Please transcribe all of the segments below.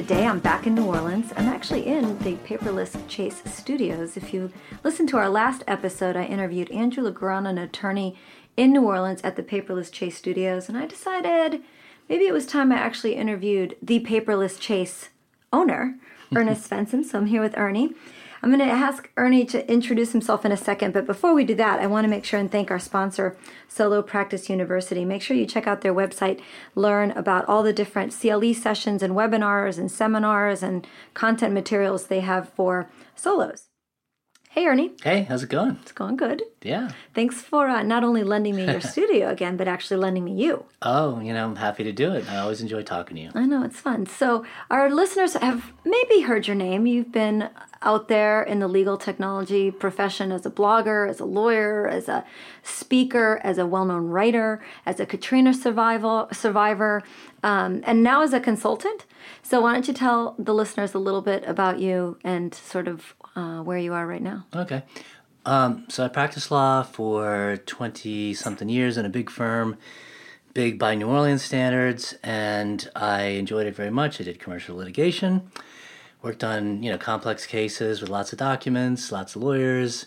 today I'm back in New Orleans. I'm actually in the Paperless Chase studios. If you listen to our last episode, I interviewed Andrew Legrand, an attorney in New Orleans at the Paperless Chase studios, and I decided maybe it was time I actually interviewed the Paperless Chase owner, Ernest Svenson. So I'm here with Ernie. I'm going to ask Ernie to introduce himself in a second, but before we do that, I want to make sure and thank our sponsor, Solo Practice University. Make sure you check out their website, learn about all the different CLE sessions and webinars and seminars and content materials they have for solos. Hey, Ernie. Hey, how's it going? It's going good. Yeah. Thanks for uh, not only lending me your studio again, but actually lending me you. Oh, you know, I'm happy to do it. I always enjoy talking to you. I know, it's fun. So, our listeners have maybe heard your name. You've been out there in the legal technology profession as a blogger, as a lawyer, as a speaker, as a well known writer, as a Katrina survival, survivor, um, and now as a consultant. So, why don't you tell the listeners a little bit about you and sort of uh, where you are right now? Okay. Um, so I practiced law for 20 something years in a big firm, big by New Orleans standards, and I enjoyed it very much. I did commercial litigation, worked on, you know, complex cases with lots of documents, lots of lawyers,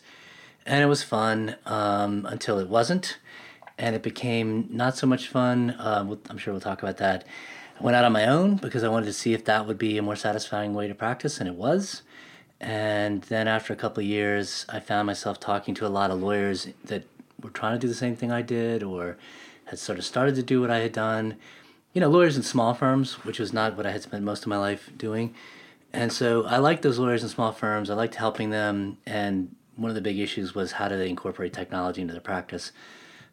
and it was fun um, until it wasn't. And it became not so much fun. Uh, I'm sure we'll talk about that. I went out on my own because I wanted to see if that would be a more satisfying way to practice, and it was. And then after a couple of years, I found myself talking to a lot of lawyers that were trying to do the same thing I did or had sort of started to do what I had done. You know, lawyers in small firms, which was not what I had spent most of my life doing. And so I liked those lawyers in small firms. I liked helping them. And one of the big issues was how do they incorporate technology into their practice.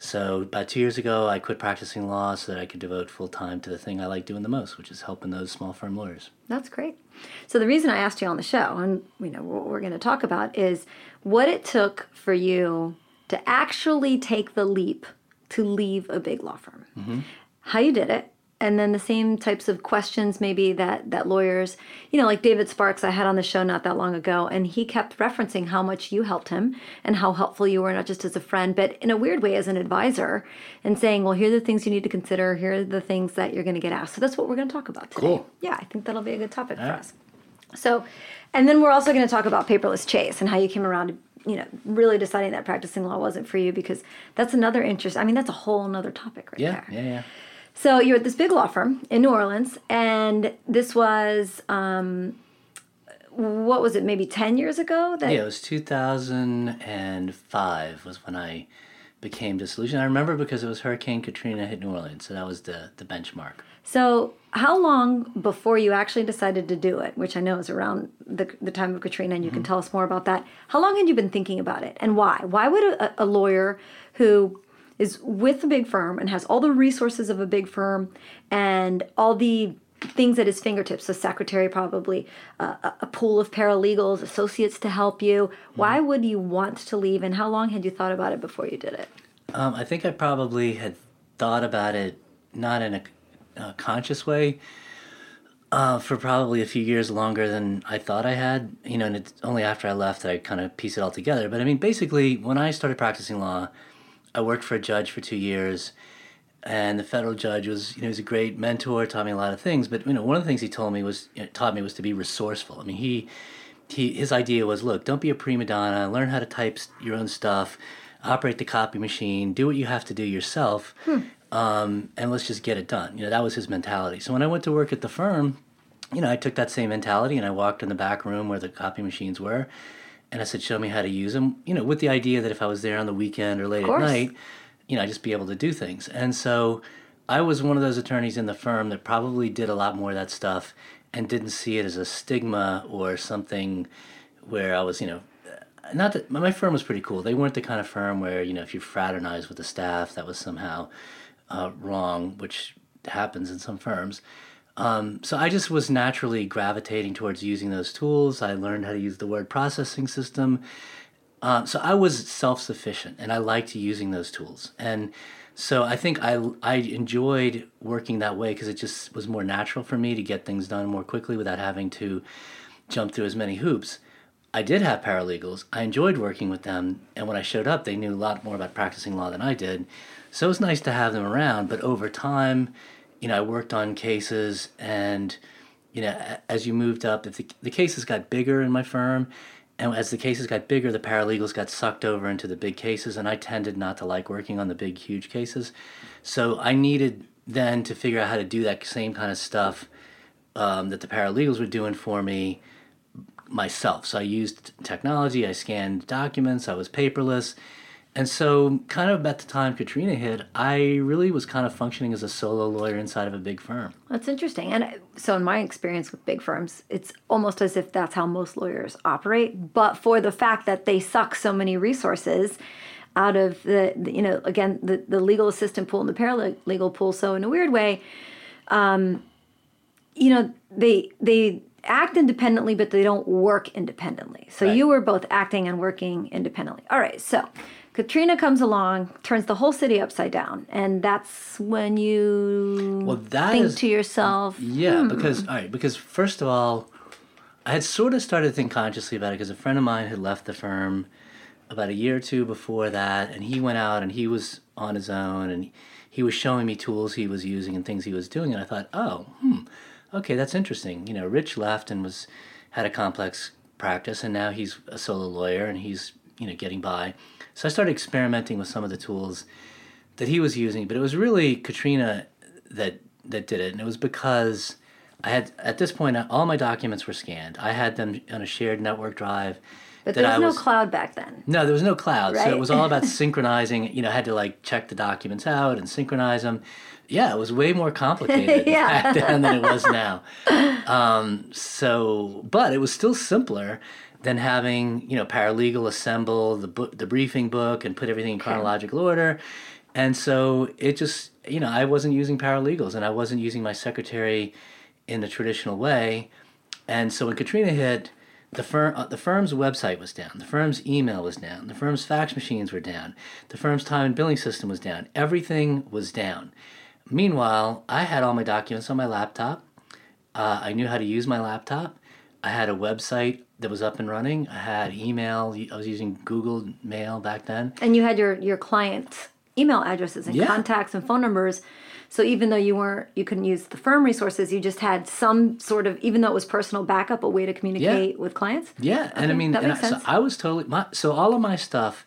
So about two years ago, I quit practicing law so that I could devote full time to the thing I like doing the most, which is helping those small firm lawyers. That's great. So the reason I asked you on the show, and you know what we're going to talk about, is what it took for you to actually take the leap to leave a big law firm. Mm-hmm. How you did it, and then the same types of questions maybe that that lawyers you know like david sparks i had on the show not that long ago and he kept referencing how much you helped him and how helpful you were not just as a friend but in a weird way as an advisor and saying well here are the things you need to consider. Here are the things that you're going to get asked. So that's what we're going to talk about today. Cool. yeah i think that'll be a good topic for us. So and then we're also going to talk about paperless chase and how you came around to you know really deciding that practicing law wasn't for you because that's another interest i mean that's a whole another topic right Yeah, there. yeah, yeah. So you're at this big law firm in New Orleans, and this was um, what was it? Maybe ten years ago. That Yeah, it was 2005 was when I became disillusioned. I remember because it was Hurricane Katrina hit New Orleans, so that was the, the benchmark. So how long before you actually decided to do it? Which I know is around the the time of Katrina, and you can tell us more about that. How long had you been thinking about it, and why? Why would a, a lawyer who is with a big firm and has all the resources of a big firm and all the things at his fingertips a secretary probably uh, a- pool of paralegals associates to help you why would you want to leave and how long had you thought about it before you did it Um, I think I probably had thought about it not in a, a conscious way uh, for probably a few years longer than I thought I had. You know, and it's only after I left that I kind of piece it all together. But I mean, basically, when I started practicing law, I worked for a judge for two years, and the federal judge was, you know, he was a great mentor, taught me a lot of things. But you know, one of the things he told me was, you know, taught me was to be resourceful. I mean, he, he, his idea was, look, don't be a prima donna. Learn how to type your own stuff, operate the copy machine, do what you have to do yourself, um, and let's just get it done. You know, that was his mentality. So when I went to work at the firm, you know, I took that same mentality and I walked in the back room where the copy machines were, and I said, "Show me how to use them." You know, with the idea that if I was there on the weekend or late at night, you know, I'd just be able to do things. And so, I was one of those attorneys in the firm that probably did a lot more of that stuff and didn't see it as a stigma or something where I was, you know, not that my firm was pretty cool. They weren't the kind of firm where you know if you fraternize with the staff that was somehow uh, wrong, which happens in some firms. Um, so I just was naturally gravitating towards using those tools. I learned how to use the word processing system. Um, so I was self sufficient and I liked using those tools. And so I think I, I enjoyed working that way because it just was more natural for me to get things done more quickly without having to jump through as many hoops. I did have paralegals. I enjoyed working with them. And when I showed up, they knew a lot more about practicing law than I did. So it was nice to have them around. But over time, you know, I worked on cases and, you know, as you moved up, if the, the cases got bigger in my firm, and as the cases got bigger, the paralegals got sucked over into the big cases, and I tended not to like working on the big, huge cases. So I needed then to figure out how to do that same kind of stuff um, that the paralegals were doing for me myself. So I used technology, I scanned documents, I was paperless. And so, kind of at the time Katrina hit, I really was kind of functioning as a solo lawyer inside of a big firm. That's interesting. And so, in my experience with big firms, it's almost as if that's how most lawyers operate. But for the fact that they suck so many resources out of the, the you know, again, the, the legal assistant pool and the paralegal pool. So, in a weird way, um, you know, they, they, act independently, but they don't work independently. So right. you were both acting and working independently. All right. So Katrina comes along, turns the whole city upside down, and that's when you well, that think is, to yourself. Yeah, hmm. because all right, because first of all, I had sort of started to think consciously about it because a friend of mine had left the firm about a year or two before that, and he went out and he was on his own and he was showing me tools he was using and things he was doing, and I thought, oh, hmm, okay, that's interesting. You know, Rich left and was had a complex practice, and now he's a solo lawyer and he's you know getting by. So I started experimenting with some of the tools that he was using, but it was really Katrina that that did it, and it was because I had at this point all my documents were scanned. I had them on a shared network drive. But there was, was no cloud back then. No, there was no cloud, right? so it was all about synchronizing. You know, I had to like check the documents out and synchronize them. Yeah, it was way more complicated yeah. back then than it was now. Um, so, but it was still simpler than having you know paralegal assemble the book, the briefing book, and put everything in chronological order. And so it just you know I wasn't using paralegals, and I wasn't using my secretary in the traditional way. And so when Katrina hit, the firm uh, the firm's website was down, the firm's email was down, the firm's fax machines were down, the firm's time and billing system was down. Everything was down. Meanwhile, I had all my documents on my laptop. Uh, I knew how to use my laptop. I had a website that was up and running. I had email. I was using Google Mail back then. And you had your your client email addresses and yeah. contacts and phone numbers. So even though you weren't, you couldn't use the firm resources, you just had some sort of, even though it was personal backup, a way to communicate yeah. with clients. Yeah, okay, and I mean, and I, so I was totally my, so all of my stuff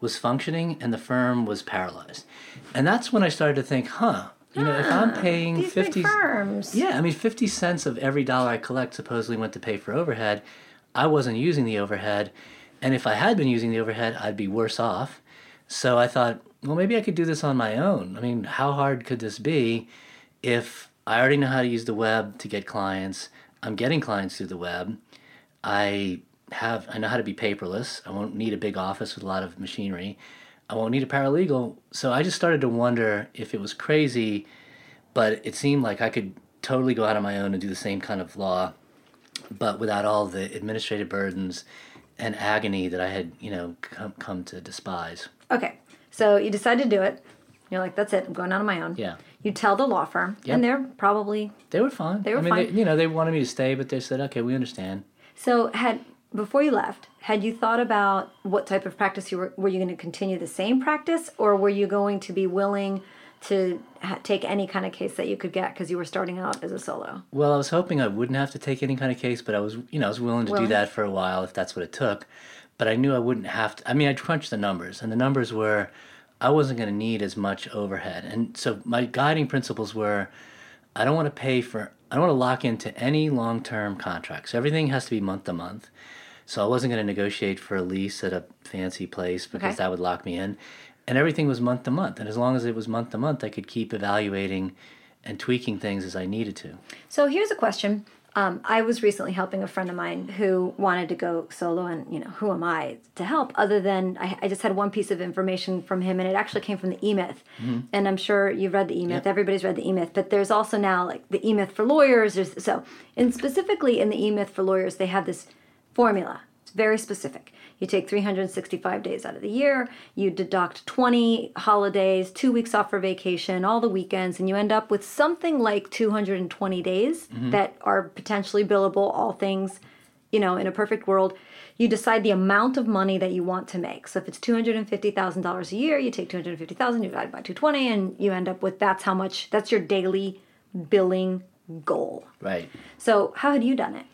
was functioning, and the firm was paralyzed, and that's when I started to think, huh, you know, if I'm ah, paying fifty firms, yeah, I mean, fifty cents of every dollar I collect supposedly went to pay for overhead. I wasn't using the overhead, and if I had been using the overhead, I'd be worse off. So I thought, well, maybe I could do this on my own. I mean, how hard could this be if I already know how to use the web to get clients? I'm getting clients through the web. I have I know how to be paperless. I won't need a big office with a lot of machinery. I won't need a paralegal. So I just started to wonder if it was crazy, but it seemed like I could totally go out on my own and do the same kind of law, but without all the administrative burdens and agony that I had, you know, come, come to despise. Okay. So you decide to do it. You're like, that's it. I'm going out on my own. Yeah. You tell the law firm, yep. and they're probably they were fine. They were I mean, fine. They, you know, they wanted me to stay, but they said, okay, we understand. So had before you left, had you thought about what type of practice you were? Were you going to continue the same practice, or were you going to be willing to ha- take any kind of case that you could get because you were starting out as a solo? Well, I was hoping I wouldn't have to take any kind of case, but I was, you know, I was willing to willing. do that for a while if that's what it took. But I knew I wouldn't have to. I mean, I crunched the numbers, and the numbers were I wasn't going to need as much overhead, and so my guiding principles were I don't want to pay for. I don't want to lock into any long-term contracts. Everything has to be month to month so I wasn't going to negotiate for a lease at a fancy place because okay. that would lock me in. And everything was month to month. And as long as it was month to month, I could keep evaluating and tweaking things as I needed to. So here's a question. Um, I was recently helping a friend of mine who wanted to go solo, and you know, who am I to help? Other than I, I just had one piece of information from him, and it actually came from the E Myth. And I'm sure you've read the E Myth. Everybody's read the E Myth, but there's also now like the E Myth for lawyers. There's so, and specifically in the E Myth for lawyers, they have this formula. It's very specific. You take 365 days out of the year, you deduct 20 holidays, two weeks off for vacation, all the weekends, and you end up with something like 220 days mm-hmm. that are potentially billable, all things, you know, in a perfect world. You decide the amount of money that you want to make. So if it's $250,000 a year, you take 250,000, you divide by 220, and you end up with that's how much, that's your daily billing goal. Right. So how had you done it?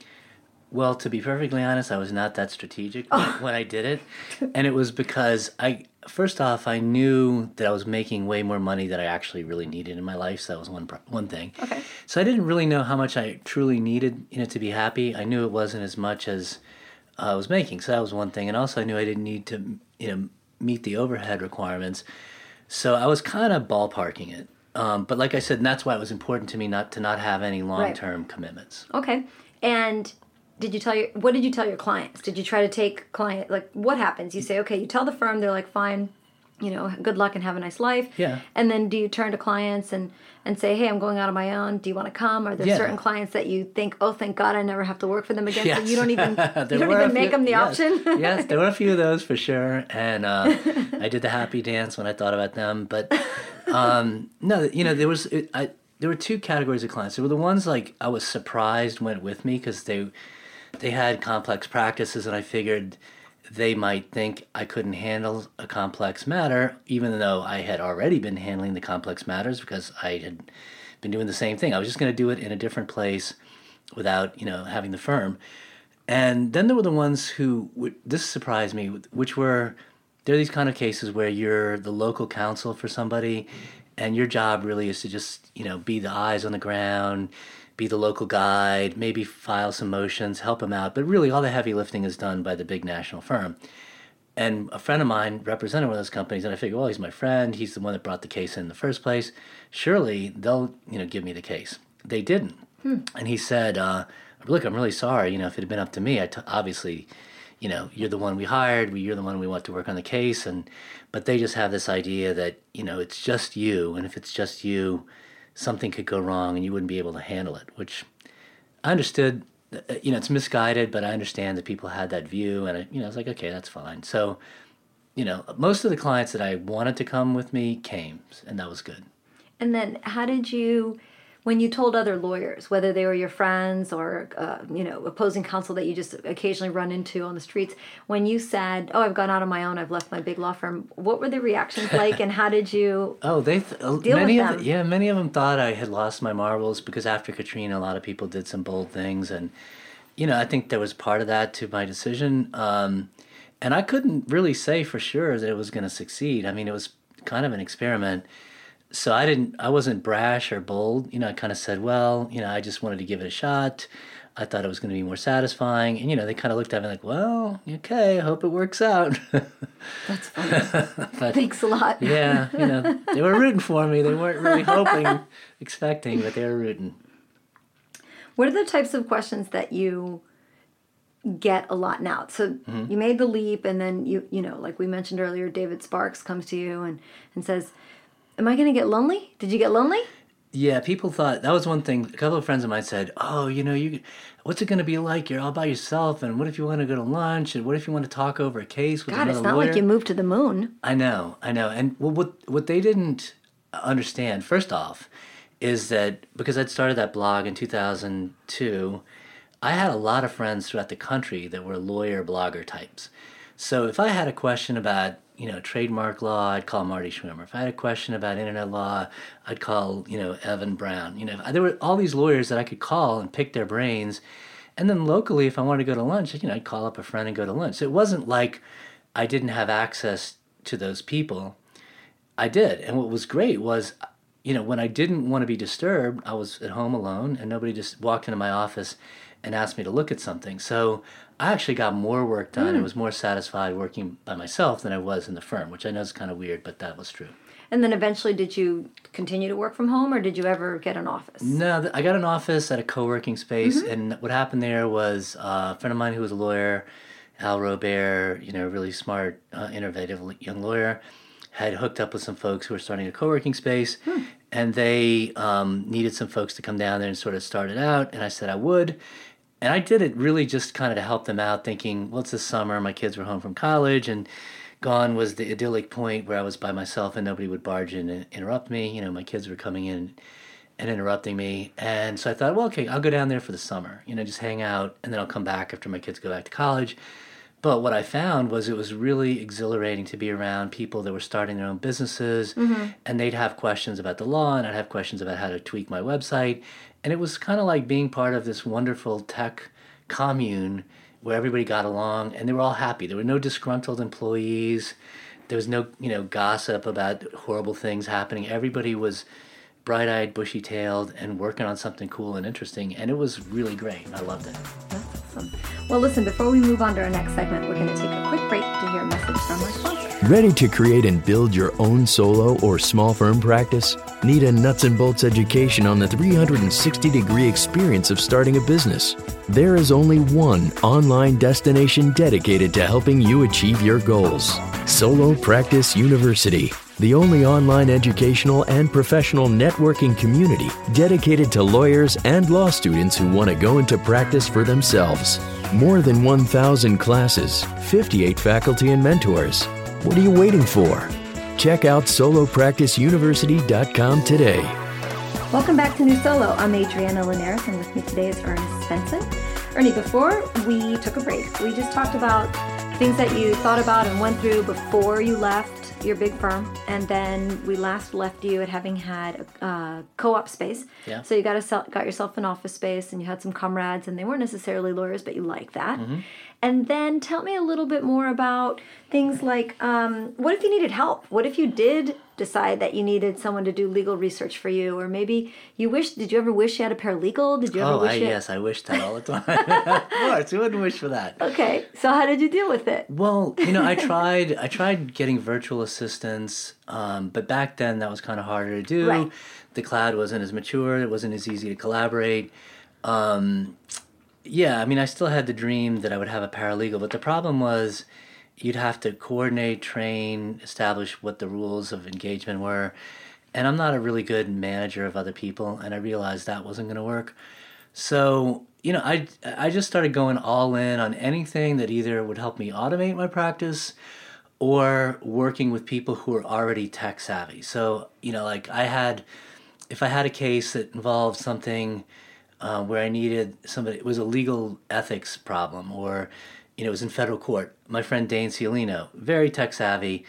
Well, to be perfectly honest, I was not that strategic when, when I did it, and it was because I first off I knew that I was making way more money than I actually really needed in my life. So that was one one thing. Okay. So I didn't really know how much I truly needed, you know, to be happy. I knew it wasn't as much as I was making, so that was one thing. And also, I knew I didn't need to, you know, meet the overhead requirements. So I was kind of ballparking it. Um, but like I said, that's why it was important to me not to not have any long term commitments. Okay. And did you tell your what did you tell your clients? Did you try to take client like what happens? You say, okay, you tell the firm, they're like, fine, you know, good luck and have a nice life. Yeah. And then do you turn to clients and and say, hey, I'm going out on my own. Do you want to come? Are there Yeah. certain clients that you think, oh, thank God, I never have to work for them again? So you don't even you don't even make few- them the yes. option. yes, there were a few of those for sure, and uh, I did the happy dance when I thought about them. But um, no, you know, there was it, I, there were two categories of clients. There were the ones like I was surprised went with me because they they had complex practices, and I figured they might think I couldn't handle a complex matter, even though I had already been handling the complex matters because I had been doing the same thing. I was just going to do it in a different place without you know having the firm. And then there were the ones who this surprised me, which were there are these kind of cases where you're the local counsel for somebody, and your job really is to just you know be the eyes on the ground, be the local guide, maybe file some motions, help them out. But really, all the heavy lifting is done by the big national firm. And a friend of mine represented one of those companies, and I figured, well, he's my friend. He's the one that brought the case in, in the first place. Surely they'll, you know, give me the case. They didn't. And he said, uh, "Look, I'm really sorry. You know, if it had been up to me, I t- obviously, you know, you're the one we hired. We, you're the one we want to work on the case. And but they just have this idea that you know it's just you, and if it's just you, something could go wrong, and you wouldn't be able to handle it. Which I understood. uh, You know, it's misguided, but I understand that people had that view, and I, you know, I was like, okay, that's fine. So, you know, most of the clients that I wanted to come with me came, and that was good. And then how did you, when you told other lawyers, whether they were your friends or, uh, you know, opposing counsel that you just occasionally run into on the streets, when you said, oh, I've gone out on my own, I've left my big law firm, what were the reactions like and how did you, Oh, they th- uh, Deal many with of them. yeah, many of them thought I had lost my marbles because after Katrina, a lot of people did some bold things, and you know, I think there was part of that to my decision. Um, and I couldn't really say for sure that it was going to succeed. I mean, it was kind of an experiment. So I didn't, I wasn't brash or bold. You know, I kind of said, well, you know, I just wanted to give it a shot. I thought it was going to be more satisfying. And, you know, they kind of looked at me like, well, okay, I hope it works out. that's funny. Thanks a lot. yeah, you know, they were rooting for me. They weren't really hoping, expecting, but they were rooting. What are the types of questions that you get a lot now? So mm-hmm. you made the leap, and then you you know, like we mentioned earlier, David Sparks comes to you and and says, "Am I going to get lonely? Did you get lonely?" Yeah, people thought that was one thing. A couple of friends of mine said, "Oh, you know, you, what's it going to be like? You're all by yourself, and what if you want to go to lunch? And what if you want to talk over a case with God, another it's not lawyer?" like you moved to the moon. I know, I know. And well, what what they didn't understand, first off, is that because I'd started that blog in 2002, I had a lot of friends throughout the country that were lawyer blogger types. So if I had a question about you know trademark law, I'd call Marty Schwimmer. If I had a question about internet law, I'd call you know Evan Brown. You know there were all these lawyers that I could call and pick their brains. And then locally, if I wanted to go to lunch, you know, I'd call up a friend and go to lunch. So it wasn't like I didn't have access to those people. I did. And what was great was, you know, when I didn't want to be disturbed, I was at home alone and nobody just walked into my office and asked me to look at something. So I actually got more work done and was more satisfied working by myself than I was in the firm, which I know is kind of weird, but that was true. And then eventually, did you continue to work from home, or did you ever get an office? No, I got an office at a co-working space, and what happened there was uh, a friend of mine who was a lawyer, Al Robert, you know, really smart, uh, innovative young lawyer, had hooked up with some folks who were starting a co-working space, and they um, needed some folks to come down there and sort of start it out, and I said I would. And I did it really just kind of to help them out, thinking, well, it's the summer, my kids were home from college, and gone was the idyllic point where I was by myself and nobody would barge in and interrupt me. You know, my kids were coming in and interrupting me. And so I thought, well, okay, I'll go down there for the summer, you know, just hang out, and then I'll come back after my kids go back to college. But what I found was it was really exhilarating to be around people that were starting their own businesses mm-hmm. and they'd have questions about the law and I'd have questions about how to tweak my website. And it was kind of like being part of this wonderful tech commune where everybody got along and they were all happy. There were no disgruntled employees. There was no, you know, gossip about horrible things happening. Everybody was bright-eyed, bushy-tailed and working on something cool and interesting and it was really great. I loved it. That's awesome. Well, listen, before we move on to our next segment, we're going to take a quick break to hear a message from our sponsor. Ready to create and build your own solo or small firm practice? Need a nuts and bolts education on the 360 degree experience of starting a business? There is only one online destination dedicated to helping you achieve your goals Solo Practice University. The only online educational and professional networking community dedicated to lawyers and law students who want to go into practice for themselves. More than 1,000 classes, 58 faculty and mentors. What are you waiting for? Check out solopracticeuniversity.com today. Welcome back to New Solo. I'm Adriana Linares, and with me today is Ernest Svenson. Ernie, before we took a break, we just talked about things that you thought about and went through before you left your big firm, and then we last left you at having had a uh, co-op space. Yeah. So you got a got yourself an office space, and you had some comrades, and they weren't necessarily lawyers, but you like that. And then tell me a little bit more about things like um, what if you needed help? What if you did decide that you needed someone to do legal research for you, or maybe you wish? Did you ever wish you had a paralegal? Did you ever Oh, wish I, yes, I wish that all the time. of course, who wouldn't wish for that? Okay, so how did you deal with it? Well, you know, I tried. I tried getting virtual assistants, um, but back then that was kind of harder to do. Right. The cloud wasn't as mature. It wasn't as easy to collaborate. Um, yeah, I mean, I still had the dream that I would have a paralegal, but the problem was you'd have to coordinate, train, establish what the rules of engagement were. And I'm not a really good manager of other people, and I realized that wasn't going to work. So, you know, I, I just started going all in on anything that either would help me automate my practice or working with people who are already tech savvy. So, you know, like I had, if I had a case that involved something uh, where I needed somebody, it was a legal ethics problem or, you know, it was in federal court. My friend Dane Ciolino, very tech savvy,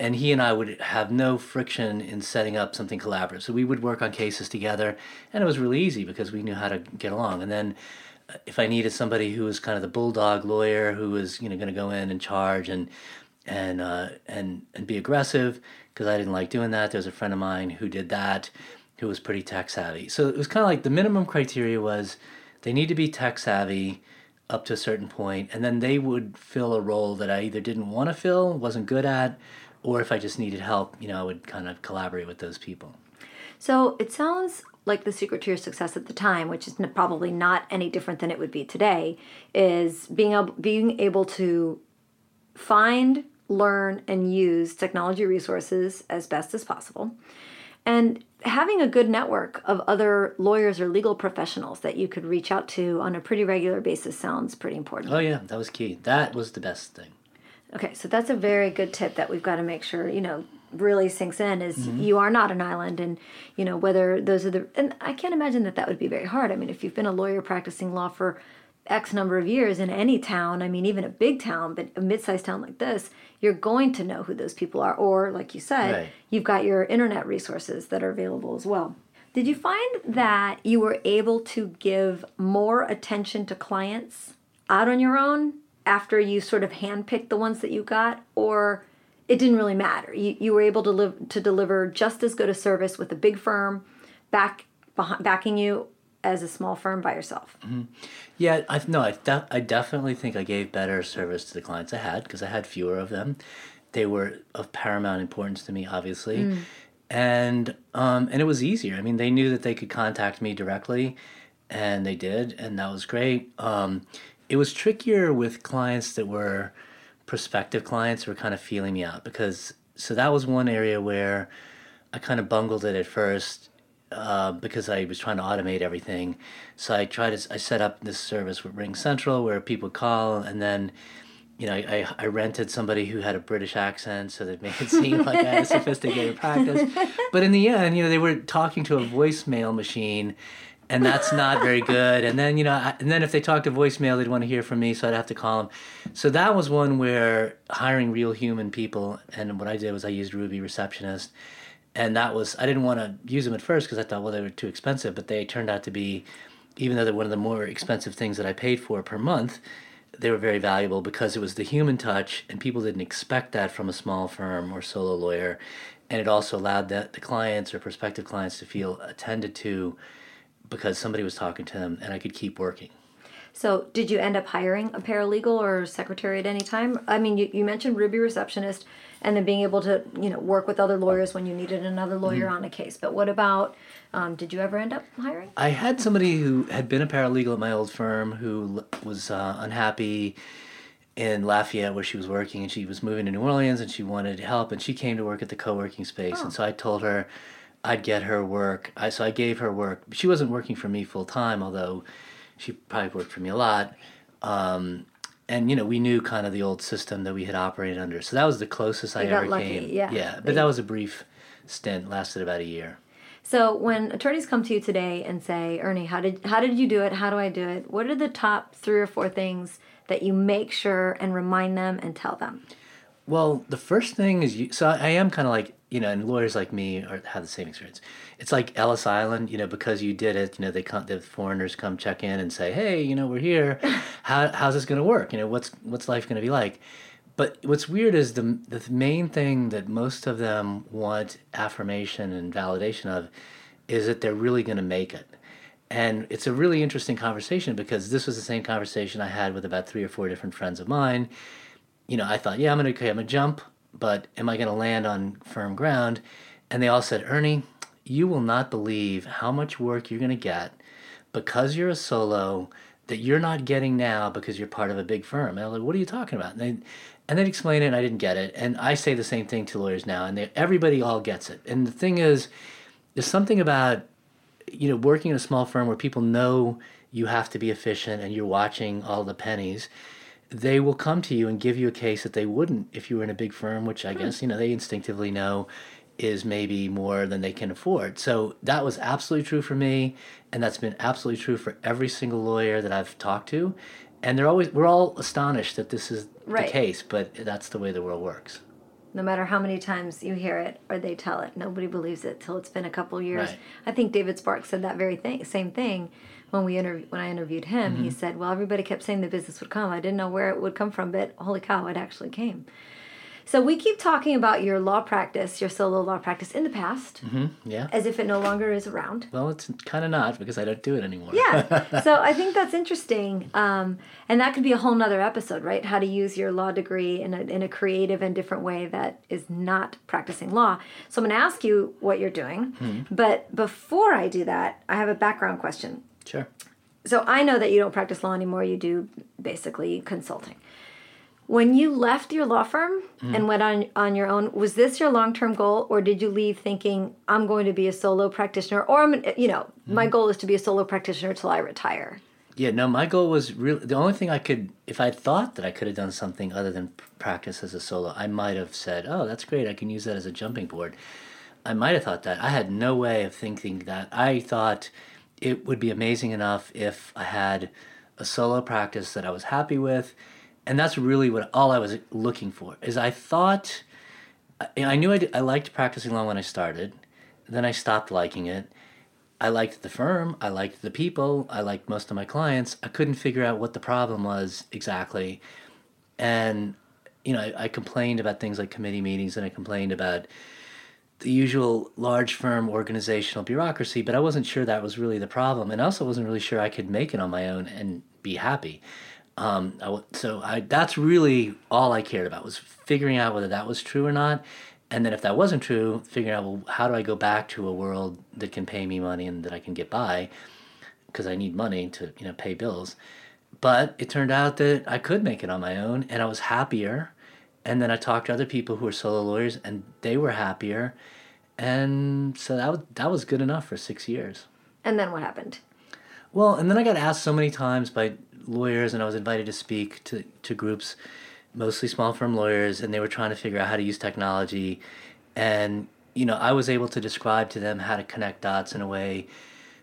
and he and I would have no friction in setting up something collaborative. So we would work on cases together, and it was really easy because we knew how to get along. And then uh, if I needed somebody who was kind of the bulldog lawyer who was, you know, going to go in and charge and and uh, and and be aggressive because I didn't like doing that. There was a friend of mine who did that, who was pretty tech savvy. So it was kind of like the minimum criteria was they need to be tech savvy up to a certain point, and then they would fill a role that I either didn't want to fill, wasn't good at, or if I just needed help, you know, I would kind of collaborate with those people. So it sounds like the secret to your success at the time, which is probably not any different than it would be today, is being able being able to find, learn, and use technology resources as best as possible, and having a good network of other lawyers or legal professionals that you could reach out to on a pretty regular basis sounds pretty important. Oh yeah, that was key. That was the best thing. Okay, so that's a very good tip that we've got to make sure, you know, really sinks in is mm-hmm. you are not an island and, you know, whether those are the and I can't imagine that that would be very hard. I mean, if you've been a lawyer practicing law for X number of years in any town, I mean, even a big town, but a mid-sized town like this, you're going to know who those people are or like you said, Right. you've got your internet resources that are available as well. Did you find that you were able to give more attention to clients out on your own after you sort of handpicked the ones that you got, or it didn't really matter? You, you were able to live to deliver just as good a service with a big firm back backing you as a small firm by yourself. Yeah, I no, I, def- I definitely think I gave better service to the clients I had because I had fewer of them. they were of paramount importance to me, obviously. And um, and it was easier. I mean, they knew that they could contact me directly, and they did, and that was great. Um, it was trickier with clients that were prospective clients who were kind of feeling me out because so that was one area where I kind of bungled it at first uh, because I was trying to automate everything. So I tried to I set up this service with Ring Central where people call and then you know, I, I rented somebody who had a British accent so that made it seem like I had a sophisticated practice. But in the end, you know, they were talking to a voicemail machine and that's not very good. And then, you know, I, and then if they talked to voicemail, they'd want to hear from me, so I'd have to call them. So that was one where hiring real human people, and what I did was I used Ruby Receptionist. And that was, I didn't want to use them at first because I thought, well, they were too expensive, but they turned out to be, even though they're one of the more expensive things that I paid for per month, they were very valuable because it was the human touch, and people didn't expect that from a small firm or solo lawyer. And it also allowed the, the clients or prospective clients to feel attended to because somebody was talking to them, and I could keep working. So, did you end up hiring a paralegal or secretary at any time? I mean, you, you mentioned Ruby receptionist and then being able to, you know, work with other lawyers when you needed another lawyer Mm-hmm. on a case. But what about, um, did you ever end up hiring? I had somebody who had been a paralegal at my old firm who was uh, unhappy in Lafayette where she was working and she was moving to New Orleans and she wanted help and she came to work at the co-working space and so I told her I'd get her work. I so I gave her work. She wasn't working for me full time although she probably worked for me a lot. Um, and you know we knew kind of the old system that we had operated under. So that was the closest I You got ever lucky, came. yeah. Yeah, but that was a brief stint lasted about a year. So when attorneys come to you today and say, Ernie, how did how did you do it? How do I do it? What are the top three or four things that you make sure and remind them and tell them? Well, the first thing is you. So I am kind of like you know, and lawyers like me are, have the same experience. It's like Ellis Island, you know, because you did it. You know, they come, the foreigners come check in and say, "Hey, you know, we're here. How, how's this going to work? You know, what's what's life going to be like?" But what's weird is the the main thing that most of them want affirmation and validation of is that they're really going to make it. And it's a really interesting conversation because this was the same conversation I had with about three or four different friends of mine you know, I thought, yeah, I'm gonna okay, I'm gonna jump, but am I gonna land on firm ground? And they all said, Ernie, you will not believe how much work you're gonna get because you're a solo that you're not getting now because you're part of a big firm. And I was like, what are you talking about? And they and they'd explain it and I didn't get it. And I say the same thing to lawyers now and they, everybody all gets it. And the thing is, there's something about you know, working in a small firm where people know you have to be efficient and you're watching all the pennies, they will come to you and give you a case that they wouldn't if you were in a big firm, which I hmm. guess, you know, they instinctively know is maybe more than they can afford. So that was absolutely true for me, and that's been absolutely true for every single lawyer that I've talked to. And they're always we're all astonished that this is Right. the case, but that's the way the world works. No matter how many times you hear it or they tell it, nobody believes it till it's been a couple years. Right. I think David Sparks said that very thing, same thing when we interv- when I interviewed him. Mm-hmm. He said, "Well, everybody kept saying the business would come. I didn't know where it would come from, but holy cow, it actually came." So we keep talking about your law practice, your solo law practice in the past, Yeah. as if it no longer is around. Well, it's kind of not because I don't do it anymore. Yeah. so I think that's interesting. Um, and that could be a whole nother episode, right? How to use your law degree in a, in a creative and different way that is not practicing law. So I'm going to ask you what you're doing. But before I do that, I have a background question. Sure. So I know that you don't practice law anymore. You do basically consulting. When you left your law firm mm-hmm. and went on on your own, was this your long term goal, or did you leave thinking I'm going to be a solo practitioner, or I'm you know mm-hmm. my goal is to be a solo practitioner till I retire? Yeah, no, my goal was really the only thing I could, if I thought that I could have done something other than practice as a solo, I might have said, oh, that's great, I can use that as a jumping board. I might have thought that. I had no way of thinking that. I thought it would be amazing enough if I had a solo practice that I was happy with. And that's really what all I was looking for. Is I thought I- knew I, did, I liked practicing law when I started. Then I stopped liking it. I liked the firm. I liked the people. I liked most of my clients. I couldn't figure out what the problem was exactly. And, you know, I, I complained about things like committee meetings and I complained about the usual large firm organizational bureaucracy, but I wasn't sure that was really the problem. And also wasn't really sure I could make it on my own and be happy. Um, I so I, that's really all I cared about was figuring out whether that was true or not. And then if that wasn't true, figuring out, well, how do I go back to a world that can pay me money and that I can get by? Because I need money to, you know, pay bills. But it turned out that I could make it on my own and I was happier. And then I talked to other people who were solo lawyers and they were happier. And so that was, that was good enough for six years. And then what happened? Well, and then I got asked so many times by lawyers, and I was invited to speak to, to groups, mostly small firm lawyers, and they were trying to figure out how to use technology. And, you know, I was able to describe to them how to connect dots in a way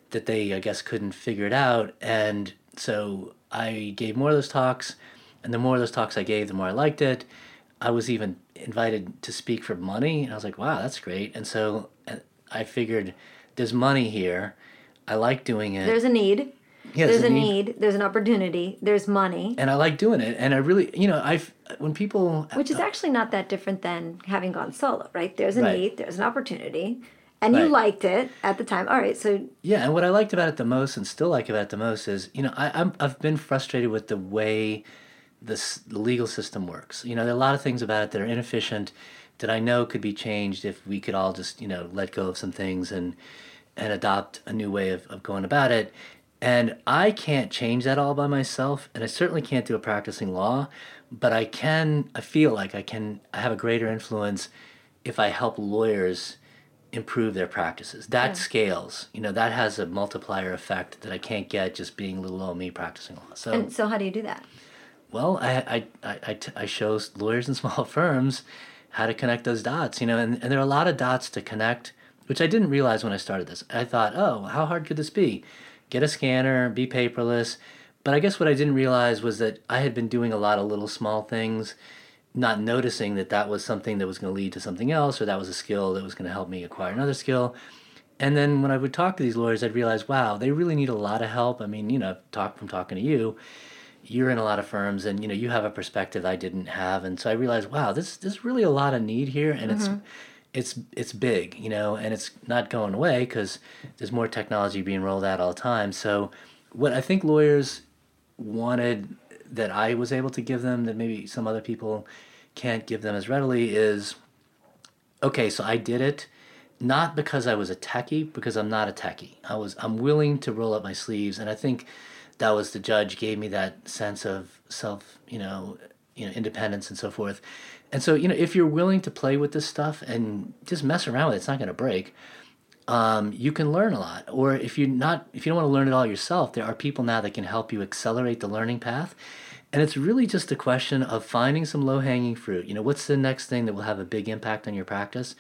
that they, I guess, couldn't figure it out. And so I gave more of those talks, and the more of those talks I gave, the more I liked it. I was even invited to speak for money, and I was like, wow, that's great. And so I figured there's money here. I like doing it. There's a need. Yeah, there's a need. There's an opportunity. There's money. and I like doing it. And I really, you know, I've when people Which is uh, actually not that different than having gone solo, right? There's a Right. need, there's an opportunity, and you liked it at the time. All right, so Yeah, and what I liked about it the most, and still like about it the most, is you know I, I'm I've been frustrated with the way this the legal system works. You know, there are a lot of things about it that are inefficient that I know could be changed if we could all just you know let go of some things and and adopt a new way of, of going about it. And I can't change that all by myself, and I certainly can't do a practicing law, but I can. I feel like I can. I have a greater influence if I help lawyers improve their practices. That scales. You know, that has a multiplier effect that I can't get just being little old me practicing law. So, and so how do you do that? Well, I, I, I, I show lawyers and small firms how to connect those dots, you know, and, and there are a lot of dots to connect, which I didn't realize when I started this. I thought, oh, how hard could this be? Get a scanner, be paperless. But I guess what I didn't realize was that I had been doing a lot of little small things, not noticing that that was something that was going to lead to something else, or that was a skill that was going to help me acquire another skill. And then when I would talk to these lawyers, I'd realize, wow, they really need a lot of help. I mean, you know, talk from talking to you, you're in a lot of firms, and you know, you have a perspective I didn't have, and so I realized, wow, this there's really a lot of need here, and it's mm-hmm. it's it's big, you know, and it's not going away because there's more technology being rolled out all the time. So, what I think lawyers wanted that I was able to give them that maybe some other people can't give them as readily is okay, so I did it not because I was a techie, because I'm not a techie. I was I'm willing to roll up my sleeves, and I think that was the judge gave me that sense of self, you know, you know, independence and so forth. And so, you know, if you're willing to play with this stuff and just mess around with it, it's not going to break. Um, you can learn a lot. Or if you're not, if you don't want to learn it all yourself, there are people now that can help you accelerate the learning path. And it's really just a question of finding some low hanging fruit. You know, what's the next thing that will have a big impact on your practice?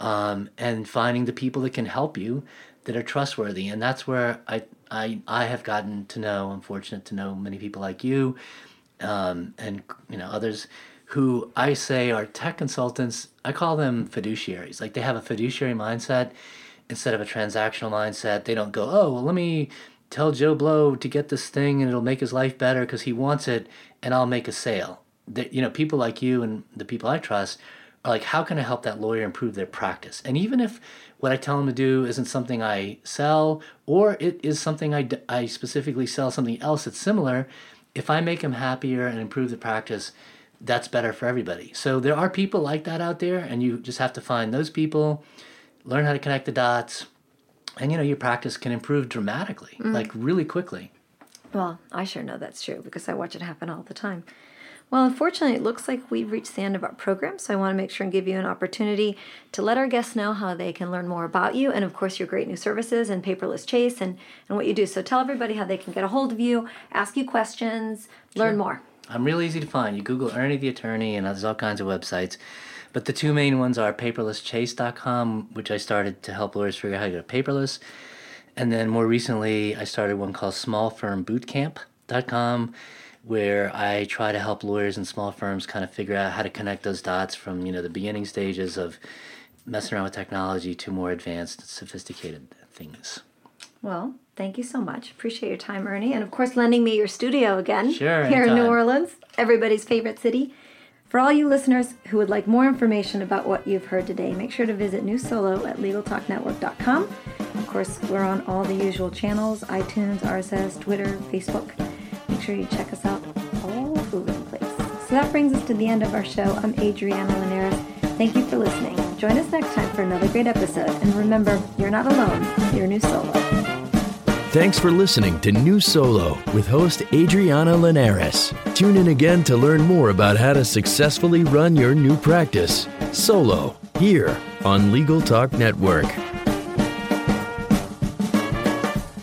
Um, and finding the people that can help you that are trustworthy. And that's where I, I, I have gotten to know, I'm fortunate to know many people like you um, and, you know, others who I say are tech consultants. I call them fiduciaries. Like they have a fiduciary mindset instead of a transactional mindset. They don't go, oh, well, let me tell Joe Blow to get this thing and it'll make his life better because he wants it and I'll make a sale. They, you know, people like you and the people I trust are like, how can I help that lawyer improve their practice? And even if what I tell them to do isn't something I sell or it is something I, d- I specifically sell something else that's similar, if I make them happier and improve the practice, that's better for everybody. So there are people like that out there, and you just have to find those people, learn how to connect the dots, and you know your practice can improve dramatically, mm-hmm. like really quickly. Well, I sure know that's true because I watch it happen all the time. Well, unfortunately, it looks like we've reached the end of our program, so I want to make sure and give you an opportunity to let our guests know how they can learn more about you and, of course, your great new services and paperless chase and, and what you do. So tell everybody how they can get a hold of you, ask you questions, learn more. I'm real easy to find. You Google Ernie the Attorney, and there's all kinds of websites. But the two main ones are paperlesschase.com, which I started to help lawyers figure out how to get paperless. And then more recently, I started one called smallfirmbootcamp.com, where I try to help lawyers and small firms kind of figure out how to connect those dots from, you know, the beginning stages of messing around with technology to more advanced, sophisticated things. Well, thank you so much. Appreciate your time, Ernie. And, of course, lending me your studio again Sure, here in New. Orleans, everybody's favorite city. For all you listeners who would like more information about what you've heard today, make sure to visit New Solo at LegalTalkNetwork.com. Of course, we're on all the usual channels iTunes, RSS, Twitter, Facebook. Make sure you check us out. All over the place. So that brings us to the end of our show. I'm Adriana Linares. Thank you for listening. Join us next time for another great episode. And remember, you're not alone. You're new solo. Thanks for listening to New Solo with host Adriana Linares. Tune in again to learn more about how to successfully run your new practice solo here on Legal Talk Network.